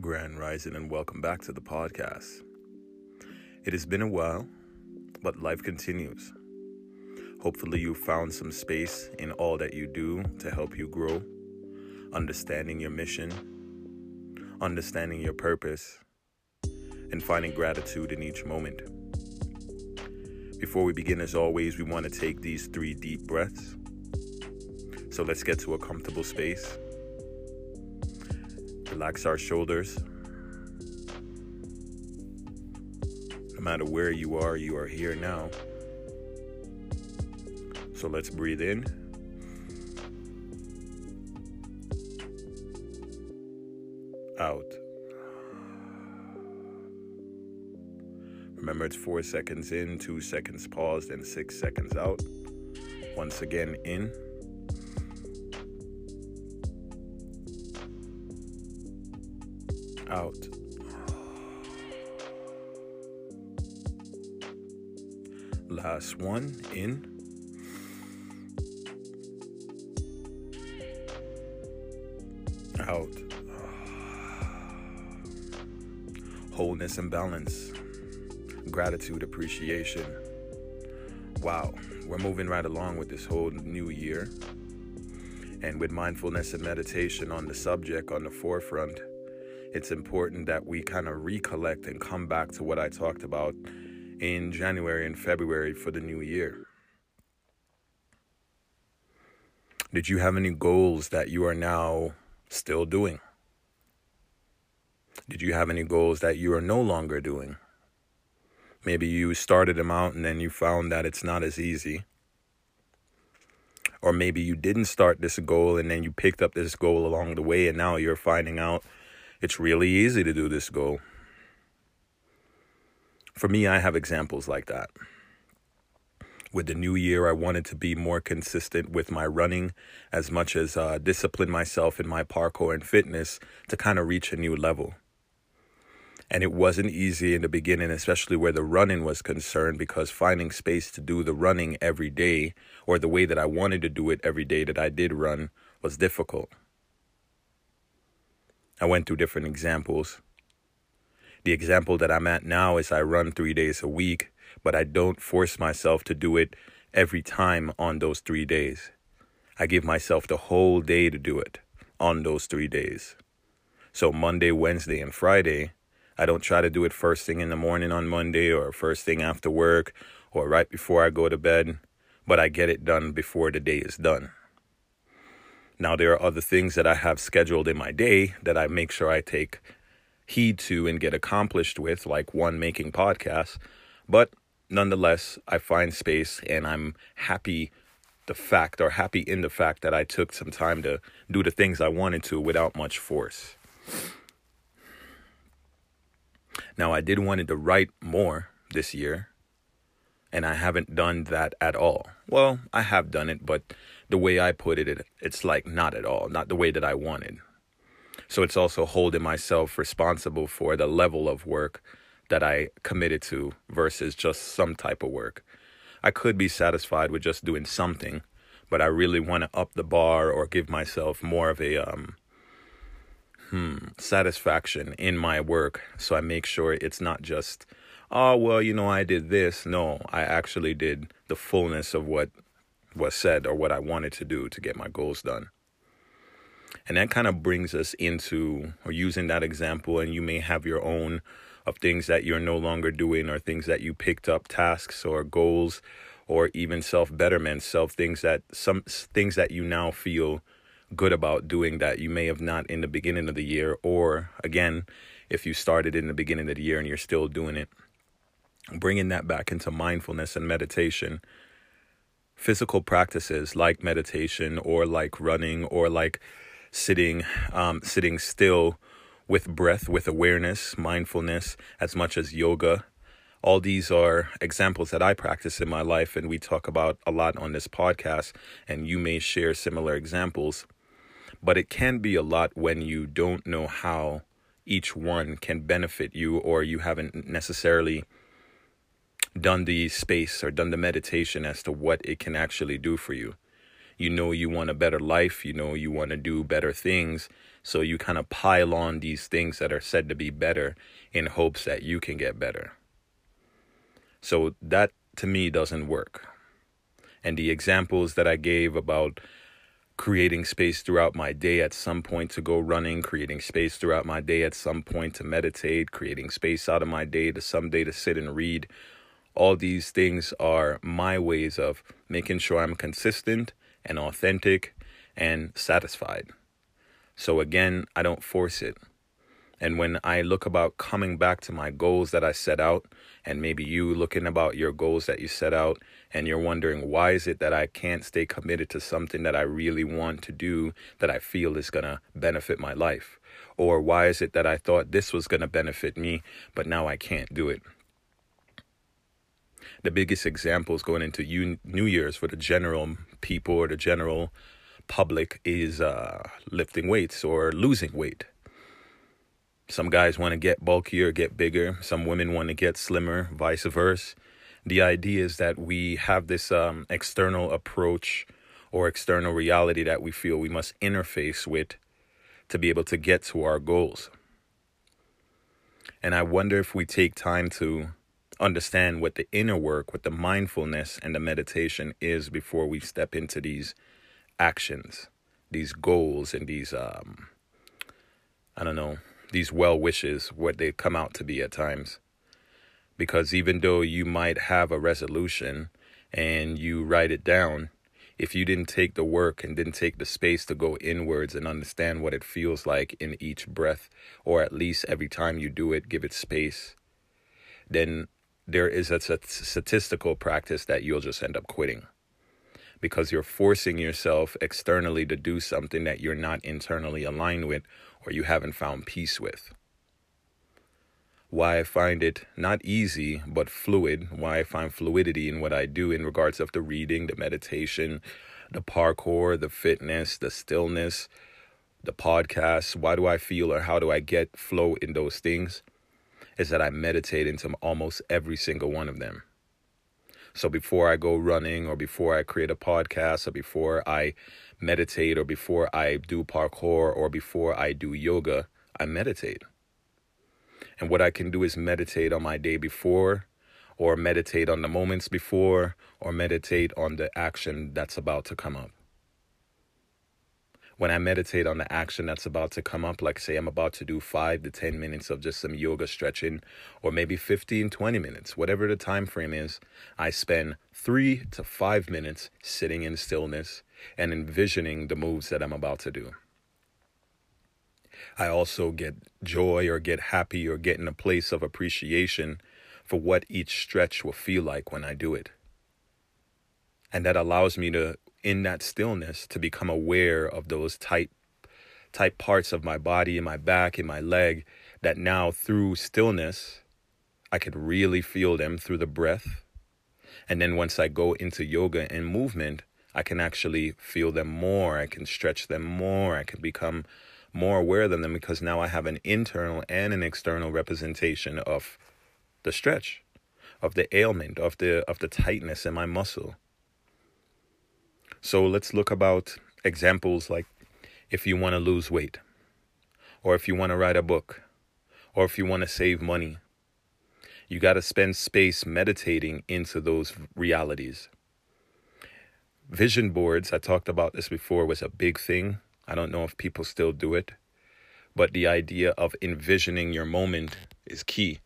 Grand Rising, and welcome back to the podcast. It has been a while, but life continues. Hopefully, you found some space in all that you do to help you grow, understanding your mission, understanding your purpose, and finding gratitude in each moment. Before we begin, as always, we want to take these three deep breaths. So let's get to a comfortable space. Relax our shoulders. No matter where you are, you are here now. So let's breathe in. Out. Remember, it's four seconds in, two seconds paused, and six seconds out. Once again, in. Out. Last one, in. Out. Wholeness and balance gratitude, appreciation. Wow, we're moving right along with this whole new year. And with mindfulness and meditation on the subject on the forefront, it's important that we kind of recollect and come back to what I talked about in January and February for the new year. Did you have any goals that you are now still doing? Did you have any goals that you are no longer doing? Maybe you started them out and then you found that it's not as easy. Or maybe you didn't start this goal and then you picked up this goal along the way and now you're finding out it's really easy to do this goal. For me, I have examples like that. With the new year, I wanted to be more consistent with my running as much as uh, discipline myself in my parkour and fitness to kind of reach a new level. And it wasn't easy in the beginning, especially where the running was concerned, because finding space to do the running every day or the way that I wanted to do it every day that I did run was difficult. I went through different examples. The example that I'm at now is I run three days a week, but I don't force myself to do it every time on those three days. I give myself the whole day to do it on those three days. So Monday, Wednesday, and Friday, I don't try to do it first thing in the morning on Monday or first thing after work or right before I go to bed, but I get it done before the day is done. Now, there are other things that I have scheduled in my day that I make sure I take heed to and get accomplished with, like one, making podcasts. But nonetheless, I find space and I'm happy the fact or happy in the fact that I took some time to do the things I wanted to without much force. Now, I did wanted to write more this year, and I haven't done that at all. Well, I have done it, but the way I put it, it's like not at all, not the way that I wanted. So it's also holding myself responsible for the level of work that I committed to versus just some type of work. I could be satisfied with just doing something, but I really want to up the bar or give myself more of a um, hmm, satisfaction in my work. So I make sure it's not just, oh, well, you know, I did this. No, I actually did the fullness of what was said or what I wanted to do to get my goals done. And that kind of brings us into, or using that example, and you may have your own of things that you're no longer doing or things that you picked up tasks or goals or even self betterment self things that some things that you now feel good about doing that you may have not in the beginning of the year, or again, if you started in the beginning of the year and you're still doing it, bringing that back into mindfulness and meditation. Physical practices like meditation or like running or like sitting, um, sitting still with breath, with awareness, mindfulness, as much as yoga. All these are examples that I practice in my life, and we talk about a lot on this podcast, and you may share similar examples but it can be a lot when you don't know how each one can benefit you or you haven't necessarily done the space or done the meditation as to what it can actually do for you. You know you want a better life, you know you want to do better things, So you kind of pile on these things that are said to be better in hopes that you can get better. So that to me doesn't work. And the examples that I gave about creating space throughout my day at some point to go running, creating space throughout my day at some point to meditate, creating space out of my day to someday to sit and read. All these things are my ways of making sure I'm consistent and authentic and satisfied. So again, I don't force it. And when I look about coming back to my goals that I set out, and maybe you looking about your goals that you set out, and you're wondering, why is it that I can't stay committed to something that I really want to do that I feel is going to benefit my life? Or why is it that I thought this was going to benefit me, but now I can't do it? The biggest examples going into New Year's for the general people or the general public is uh, lifting weights or losing weight some guys want to get bulkier, get bigger. Some women want to get slimmer, vice versa. The idea is that we have this um, external approach or external reality that we feel we must interface with to be able to get to our goals. And I wonder if we take time to understand what the inner work, what the mindfulness and the meditation is before we step into these actions, these goals, and these, um, I don't know, these well wishes, what they come out to be at times. Because even though you might have a resolution and you write it down, if you didn't take the work and didn't take the space to go inwards and understand what it feels like in each breath, or at least every time you do it, give it space, then there is a statistical practice that you'll just end up quitting because you're forcing yourself externally to do something that you're not internally aligned with or you haven't found peace with. Why I find it not easy but fluid, why I find fluidity in what I do in regards of the reading, the meditation, the parkour, the fitness, the stillness, the podcasts, why do I feel or how do I get flow in those things? Is that I meditate into almost every single one of them. So before I go running or before I create a podcast or before I meditate or before I do parkour or before I do yoga, I meditate. And what I can do is meditate on my day before, or meditate on the moments before, or meditate on the action that's about to come up. When I meditate on the action that's about to come up, like say I'm about to do five to 10 minutes of just some yoga stretching, or maybe 15, 20 minutes, whatever the time frame is, I spend three to five minutes sitting in stillness and envisioning the moves that I'm about to do. I also get joy or get happy or get in a place of appreciation for what each stretch will feel like when I do it. And that allows me to, in that stillness, to become aware of those tight, tight parts of my body, in my back, in my leg, that now through stillness, I could really feel them through the breath. And then once I go into yoga and movement, I can actually feel them more. I can stretch them more. I can become more aware of them because now I have an internal and an external representation of the stretch, of the ailment, of the of the tightness in my muscle. So let's look about examples like if you want to lose weight, or if you want to write a book, or if you want to save money. You got to spend space meditating into those realities. Vision boards, I talked about this before, was a big thing. I don't know if people still do it, but the idea of envisioning your moment is key.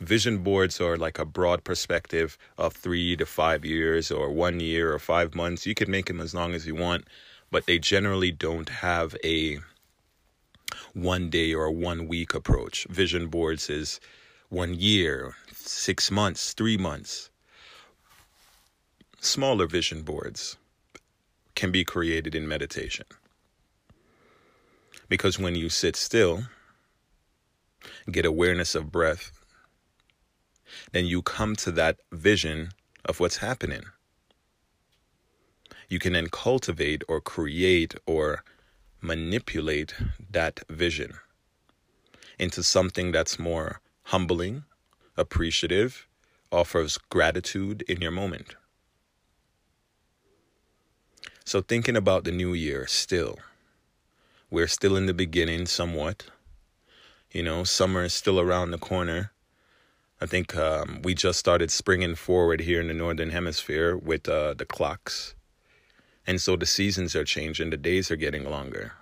Vision boards are like a broad perspective of three to five years, or one year, or five months. You can make them as long as you want, but they generally don't have a one day or one week approach. Vision boards is one year, six months, three months smaller vision boards can be created in meditation. Because when you sit still, get awareness of breath, then you come to that vision of what's happening. You can then cultivate or create or manipulate that vision into something that's more humbling, appreciative, offers gratitude in your moment. So, thinking about the new year still, We're still in the beginning, somewhat. You know, summer is still around the corner. I think um, we just started springing forward here in the northern hemisphere with uh, the clocks. And so the seasons are changing, the days are getting longer.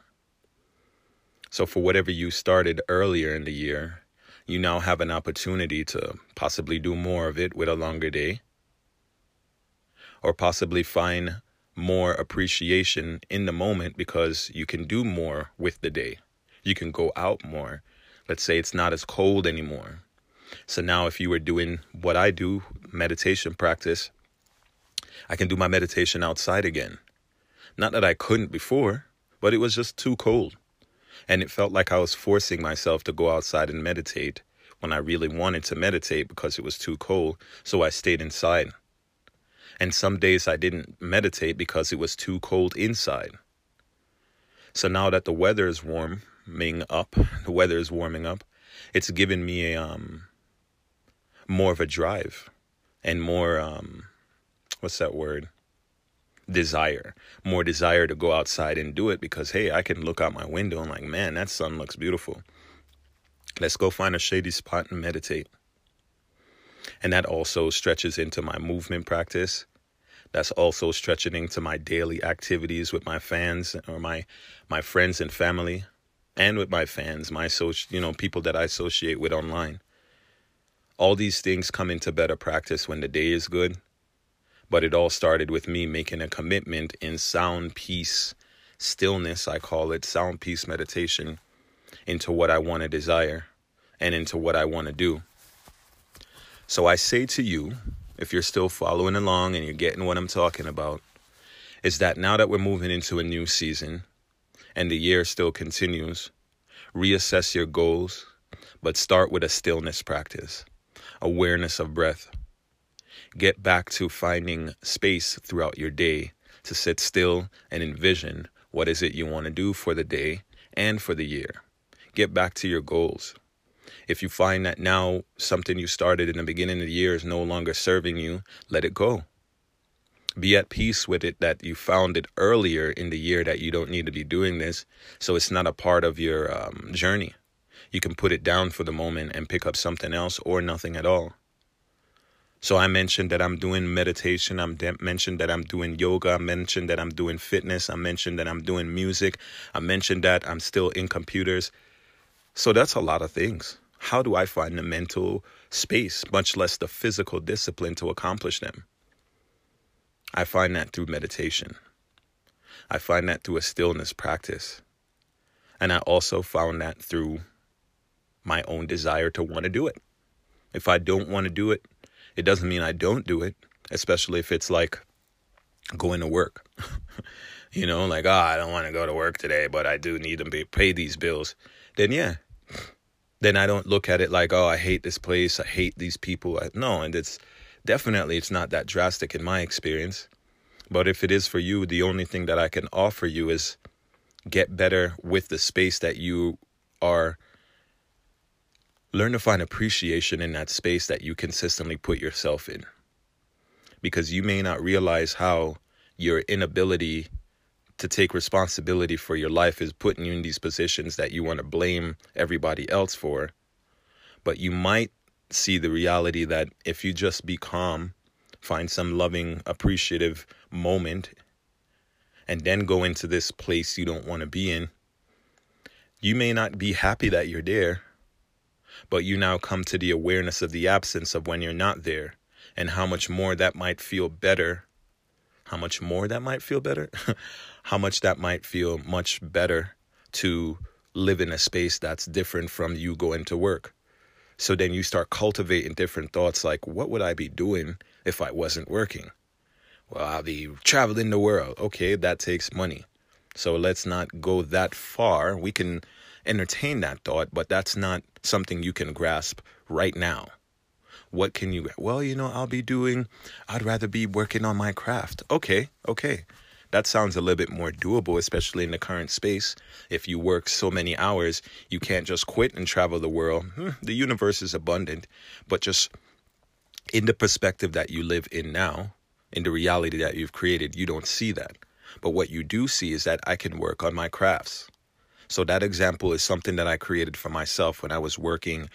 So, for whatever you started earlier in the year, you now have an opportunity to possibly do more of it with a longer day, or possibly find more appreciation in the moment because you can do more with the day. You can go out more. Let's say it's not as cold anymore. So now, if you were doing what I do, meditation practice, I can do my meditation outside again. Not that I couldn't before, but it was just too cold. And it felt like I was forcing myself to go outside and meditate when I really wanted to meditate because it was too cold. So I stayed inside. And some days I didn't meditate because it was too cold inside. So now that the weather is warming up, the weather is warming up, it's given me a, um, more of a drive and more, um, what's that word? Desire, more desire to go outside and do it because, hey, I can look out my window and, like, man, that sun looks beautiful. Let's go find a shady spot and meditate. And that also stretches into my movement practice. That's also stretching into my daily activities with my fans or my my friends and family and with my fans, my social, you know, people that I associate with online. All these things come into better practice when the day is good. But it all started with me making a commitment in sound peace, stillness, I call it sound peace meditation, into what I want to desire and into what I want to do. So I say to you, if you're still following along and you're getting what I'm talking about, is that now that we're moving into a new season and the year still continues, reassess your goals, but start with a stillness practice, awareness of breath. Get back to finding space throughout your day to sit still and envision what is it you want to do for the day and for the year. Get back to your goals. If you find that now something you started in the beginning of the year is no longer serving you, let it go. Be at peace with it that you found it earlier in the year that you don't need to be doing this, so it's not a part of your um, journey. You can put it down for the moment and pick up something else or nothing at all. So I mentioned that I'm doing meditation. I de- mentioned that I'm doing yoga. I mentioned that I'm doing fitness. I mentioned that I'm doing music. I mentioned that I'm still in computers. So that's a lot of things. How do I find the mental space, much less the physical discipline to accomplish them? I find that through meditation. I find that through a stillness practice. And I also found that through my own desire to want to do it. If I don't want to do it, it doesn't mean I don't do it, especially if it's like going to work. you know, like, oh, I don't want to go to work today, but I do need to pay these bills. Then, yeah, then I don't look at it like, oh, I hate this place, I hate these people. No, and it's definitely it's not that drastic in my experience. But if it is for you, the only thing that I can offer you is get better with the space that you are. Learn to find appreciation in that space that you consistently put yourself in. Because you may not realize how your inability to take responsibility for your life is putting you in these positions that you want to blame everybody else for. But you might see the reality that if you just be calm, find some loving, appreciative moment, and then go into this place you don't want to be in, you may not be happy that you're there, but you now come to the awareness of the absence of when you're not there and how much more that might feel better. How much more that might feel better? how much that might feel much better to live in a space that's different from you going to work. So then you start cultivating different thoughts like, what would I be doing if I wasn't working? Well, I'll be traveling the world. Okay, that takes money. So let's not go that far. We can entertain that thought, but that's not something you can grasp right now. What can you, well, you know, I'll be doing, I'd rather be working on my craft. Okay, okay. That sounds a little bit more doable, especially in the current space. If you work so many hours, you can't just quit and travel the world. Hmm, the universe is abundant, but just in the perspective that you live in now, in the reality that you've created, you don't see that. But what you do see is that I can work on my crafts. So that example is something that I created for myself when I was working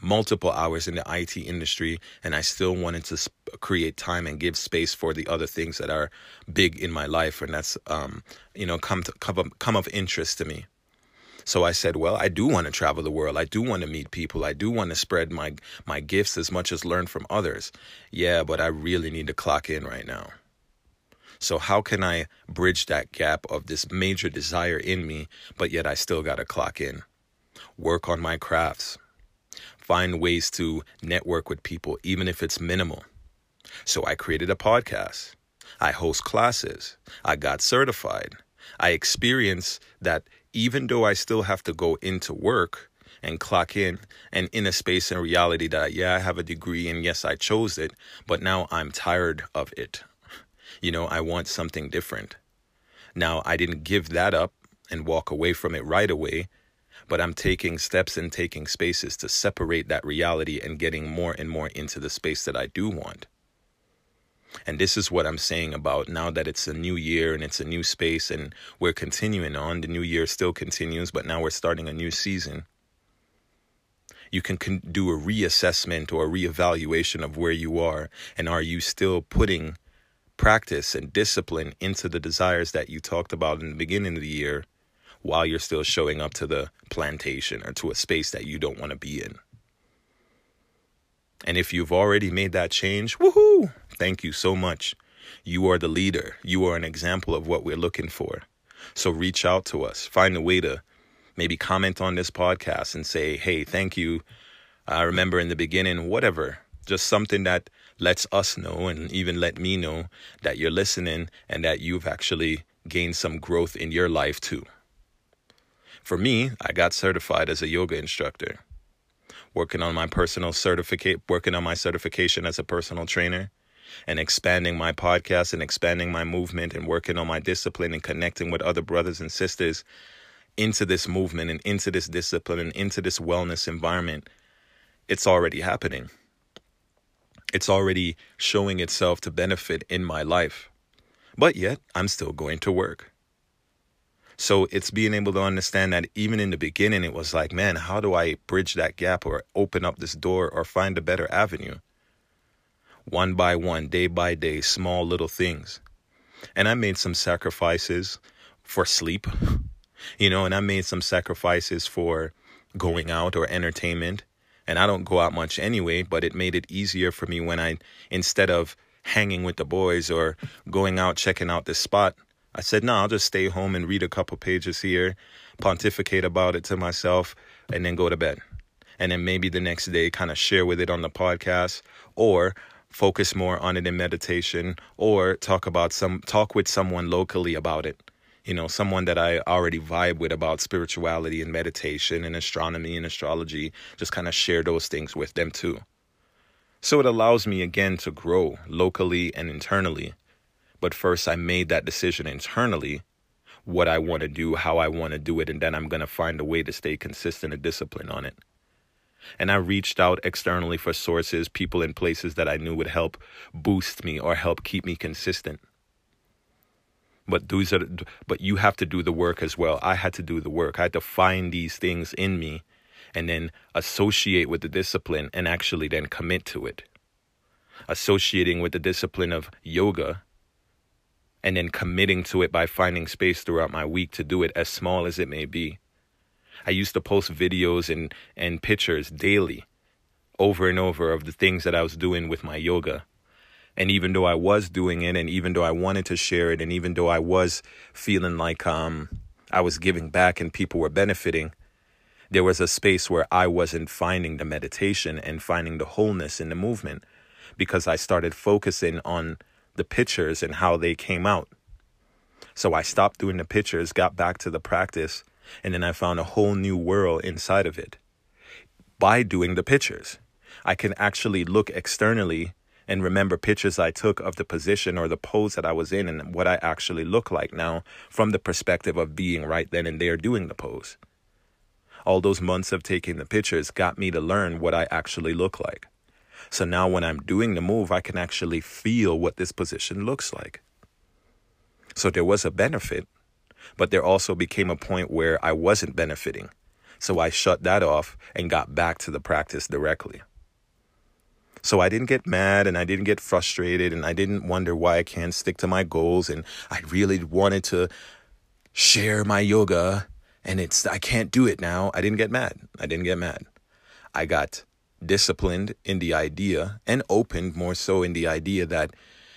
multiple hours in the IT industry and I still wanted to create time and give space for the other things that are big in my life and that's um you know come to come of, come of interest to me. So I said, well, I do want to travel the world. I do want to meet people. I do want to spread my my gifts as much as learn from others. Yeah, but I really need to clock in right now. So how can I bridge that gap of this major desire in me, but yet I still got to clock in? Work on my crafts. Find ways to network with people even if it's minimal. So I created a podcast. I host classes. I got certified. I experience that even though I still have to go into work and clock in and in a space and reality that, yeah, I have a degree and yes, I chose it, but now I'm tired of it. You know, I want something different. Now, I didn't give that up and walk away from it right away, but I'm taking steps and taking spaces to separate that reality and getting more and more into the space that I do want. And this is what I'm saying about now that it's a new year and it's a new space and we're continuing on. The new year still continues, but now we're starting a new season. You can do a reassessment or a reevaluation of where you are and are you still putting practice and discipline into the desires that you talked about in the beginning of the year while you're still showing up to the plantation or to a space that you don't want to be in. And if you've already made that change, woohoo! Thank you so much. You are the leader. You are an example of what we're looking for. So reach out to us. Find a way to maybe comment on this podcast and say, hey, thank you. I remember in the beginning, whatever. Just something that lets us know and even let me know that you're listening and that you've actually gained some growth in your life too. For me, I got certified as a yoga instructor working on my personal certificate, working on my certification as a personal trainer, and expanding my podcast and expanding my movement and working on my discipline and connecting with other brothers and sisters into this movement and into this discipline and into this wellness environment, it's already happening. It's already showing itself to benefit in my life. But yet, I'm still going to work. So it's being able to understand that even in the beginning, it was like, man, how do I bridge that gap or open up this door or find a better avenue? One by one, day by day, small little things. And I made some sacrifices for sleep, you know, and I made some sacrifices for going out or entertainment. And I don't go out much anyway, but it made it easier for me when I, instead of hanging with the boys or going out checking out this spot, I said, no, I'll just stay home and read a couple pages here, pontificate about it to myself, and then go to bed. And then maybe the next day kind of share with it on the podcast or focus more on it in meditation or talk about some talk with someone locally about it. You know, someone that I already vibe with about spirituality and meditation and astronomy and astrology, just kind of share those things with them too. So it allows me again to grow locally and internally but first, I made that decision internally what I want to do, how I want to do it, and then I'm going to find a way to stay consistent and disciplined on it. And I reached out externally for sources, people and places that I knew would help boost me or help keep me consistent. But those are, but you have to do the work as well. I had to do the work. I had to find these things in me and then associate with the discipline and actually then commit to it. Associating with the discipline of yoga and then committing to it by finding space throughout my week to do it as small as it may be. I used to post videos and, and pictures daily over and over of the things that I was doing with my yoga. And even though I was doing it and even though I wanted to share it and even though I was feeling like um I was giving back and people were benefiting, there was a space where I wasn't finding the meditation and finding the wholeness in the movement because I started focusing on the pictures and how they came out. So I stopped doing the pictures, got back to the practice, and then I found a whole new world inside of it. By doing the pictures, I can actually look externally and remember pictures I took of the position or the pose that I was in and what I actually look like now from the perspective of being right then and there doing the pose. All those months of taking the pictures got me to learn what I actually look like. So now when I'm doing the move, I can actually feel what this position looks like. So there was a benefit, but there also became a point where I wasn't benefiting. So I shut that off and got back to the practice directly. So I didn't get mad and I didn't get frustrated and I didn't wonder why I can't stick to my goals and I really wanted to share my yoga and it's I can't do it now. I didn't get mad. I didn't get mad. I got disciplined in the idea and opened more so in the idea that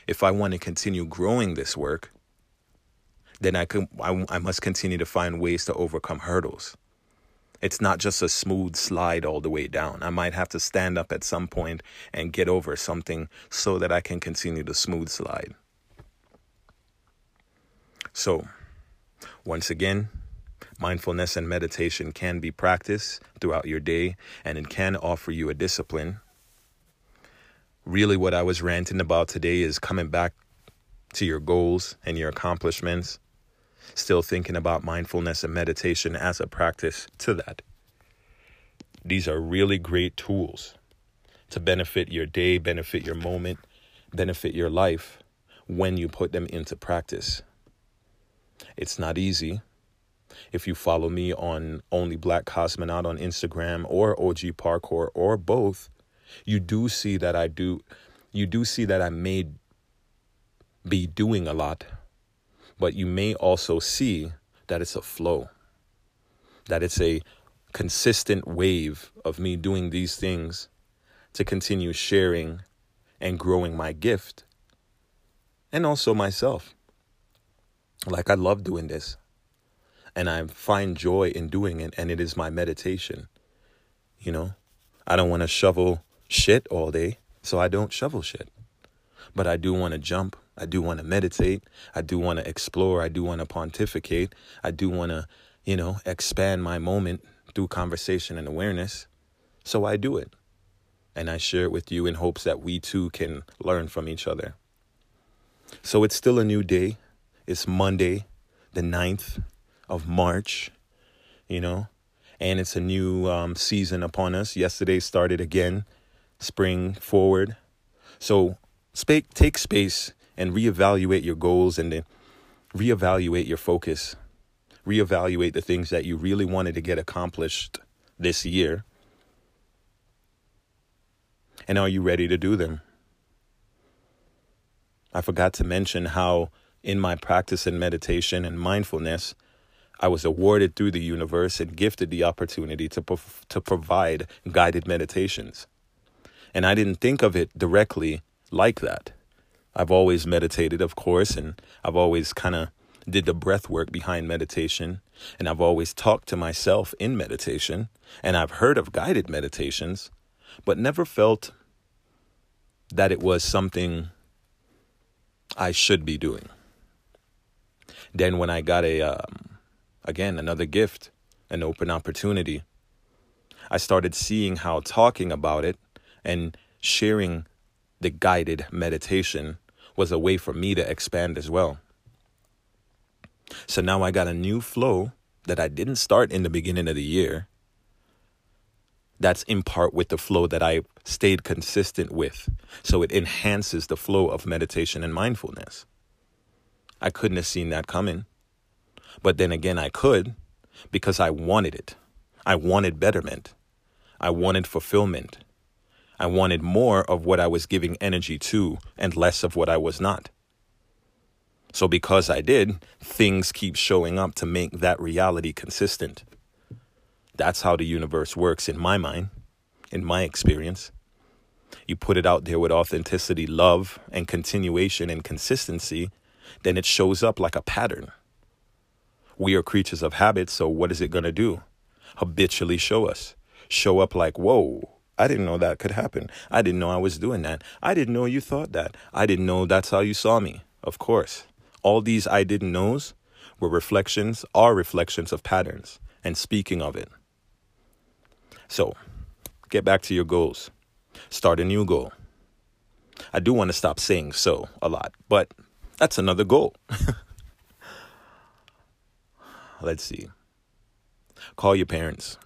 if I want to continue growing this work, then I can I, I must continue to find ways to overcome hurdles. It's not just a smooth slide all the way down. I might have to stand up at some point and get over something so that I can continue the smooth slide. So, once again, mindfulness and meditation can be practiced throughout your day and it can offer you a discipline. Really, what I was ranting about today is coming back to your goals and your accomplishments still thinking about mindfulness and meditation as a practice to that. These are really great tools to benefit your day, benefit your moment, benefit your life when you put them into practice. It's not easy. If you follow me on Only Black Cosmonaut on Instagram or OG Parkour or both, you do see that I do you do see that I may be doing a lot but you may also see that it's a flow, that it's a consistent wave of me doing these things to continue sharing and growing my gift and also myself. Like, I love doing this and I find joy in doing it, and it is my meditation. You know, I don't want to shovel shit all day, so I don't shovel shit. But I do want to jump I do want to meditate. I do want to explore. I do want to pontificate. I do want to, you know, expand my moment through conversation and awareness. So I do it. And I share it with you in hopes that we too can learn from each other. So it's still a new day. It's Monday, the 9th of March, you know, and it's a new um, season upon us. Yesterday started again, spring forward. So take space and reevaluate your goals and then reevaluate your focus. Reevaluate the things that you really wanted to get accomplished this year. And are you ready to do them? I forgot to mention how, in my practice in meditation and mindfulness, I was awarded through the universe and gifted the opportunity to, to provide guided meditations. And I didn't think of it directly like that. I've always meditated, of course, and I've always kind of did the breath work behind meditation, and I've always talked to myself in meditation, and I've heard of guided meditations, but never felt that it was something I should be doing. Then when I got a um, again another gift, an open opportunity, I started seeing how talking about it and sharing the guided meditation was a way for me to expand as well. So now I got a new flow that I didn't start in the beginning of the year. That's in part with the flow that I stayed consistent with. So it enhances the flow of meditation and mindfulness. I couldn't have seen that coming. But then again, I could because I wanted it. I wanted betterment. I wanted fulfillment. I wanted more of what I was giving energy to and less of what I was not. So, because I did, things keep showing up to make that reality consistent. That's how the universe works in my mind, in my experience. You put it out there with authenticity, love, and continuation and consistency, then it shows up like a pattern. We are creatures of habit, so what is it going to do? Habitually show us. Show up like, whoa, I didn't know that could happen. I didn't know I was doing that. I didn't know you thought that. I didn't know that's how you saw me. Of course. All these I didn't knows were reflections, are reflections of patterns, and speaking of it. So, get back to your goals. Start a new goal. I do want to stop saying so a lot, but that's another goal. Let's see. Call your parents.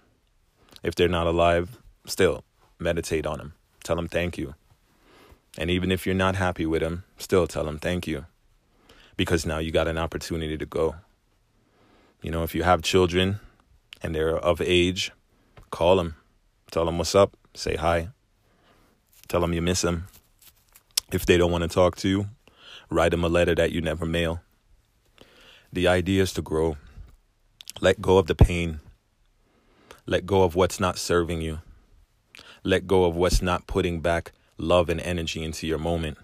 If they're not alive, still meditate on them. Tell them thank you. And even if you're not happy with them, still tell them thank you. Because now you got an opportunity to go. You know, if you have children and they're of age, call them, tell them what's up, say hi, tell them you miss them. If they don't want to talk to you, write them a letter that you never mail. The idea is to grow. Let go of the pain. Let go of what's not serving you. Let go of what's not putting back love and energy into your moment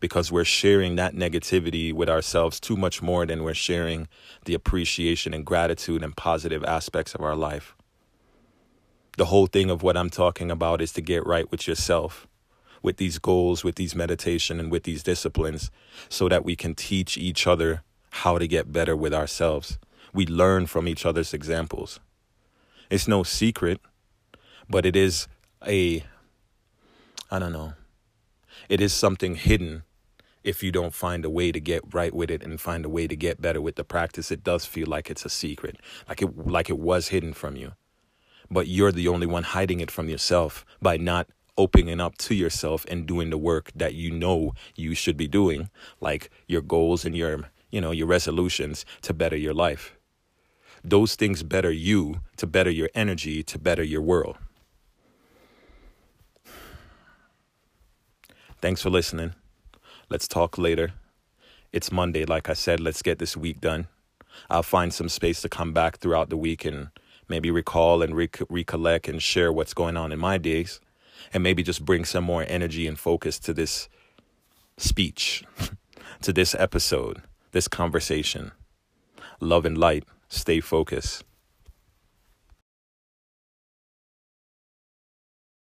because we're sharing that negativity with ourselves too much more than we're sharing the appreciation and gratitude and positive aspects of our life. The whole thing of what I'm talking about is to get right with yourself, with these goals, with these meditation, and with these disciplines, so that we can teach each other how to get better with ourselves. We learn from each other's examples. It's no secret, but it is a, I don't know, it is something hidden if you don't find a way to get right with it and find a way to get better with the practice. It does feel like it's a secret like it like it was hidden from you. But you're the only one hiding it from yourself by not opening up to yourself and doing the work that you know you should be doing like your goals and your you know your resolutions to better your life. Those things better you to better your energy to better your world Thanks for listening. Let's talk later. It's Monday, like I said. Let's get this week done. I'll find some space to come back throughout the week and maybe recall and rec- recollect and share what's going on in my days and maybe just bring some more energy and focus to this speech, to this episode, this conversation. Love and light. Stay focused.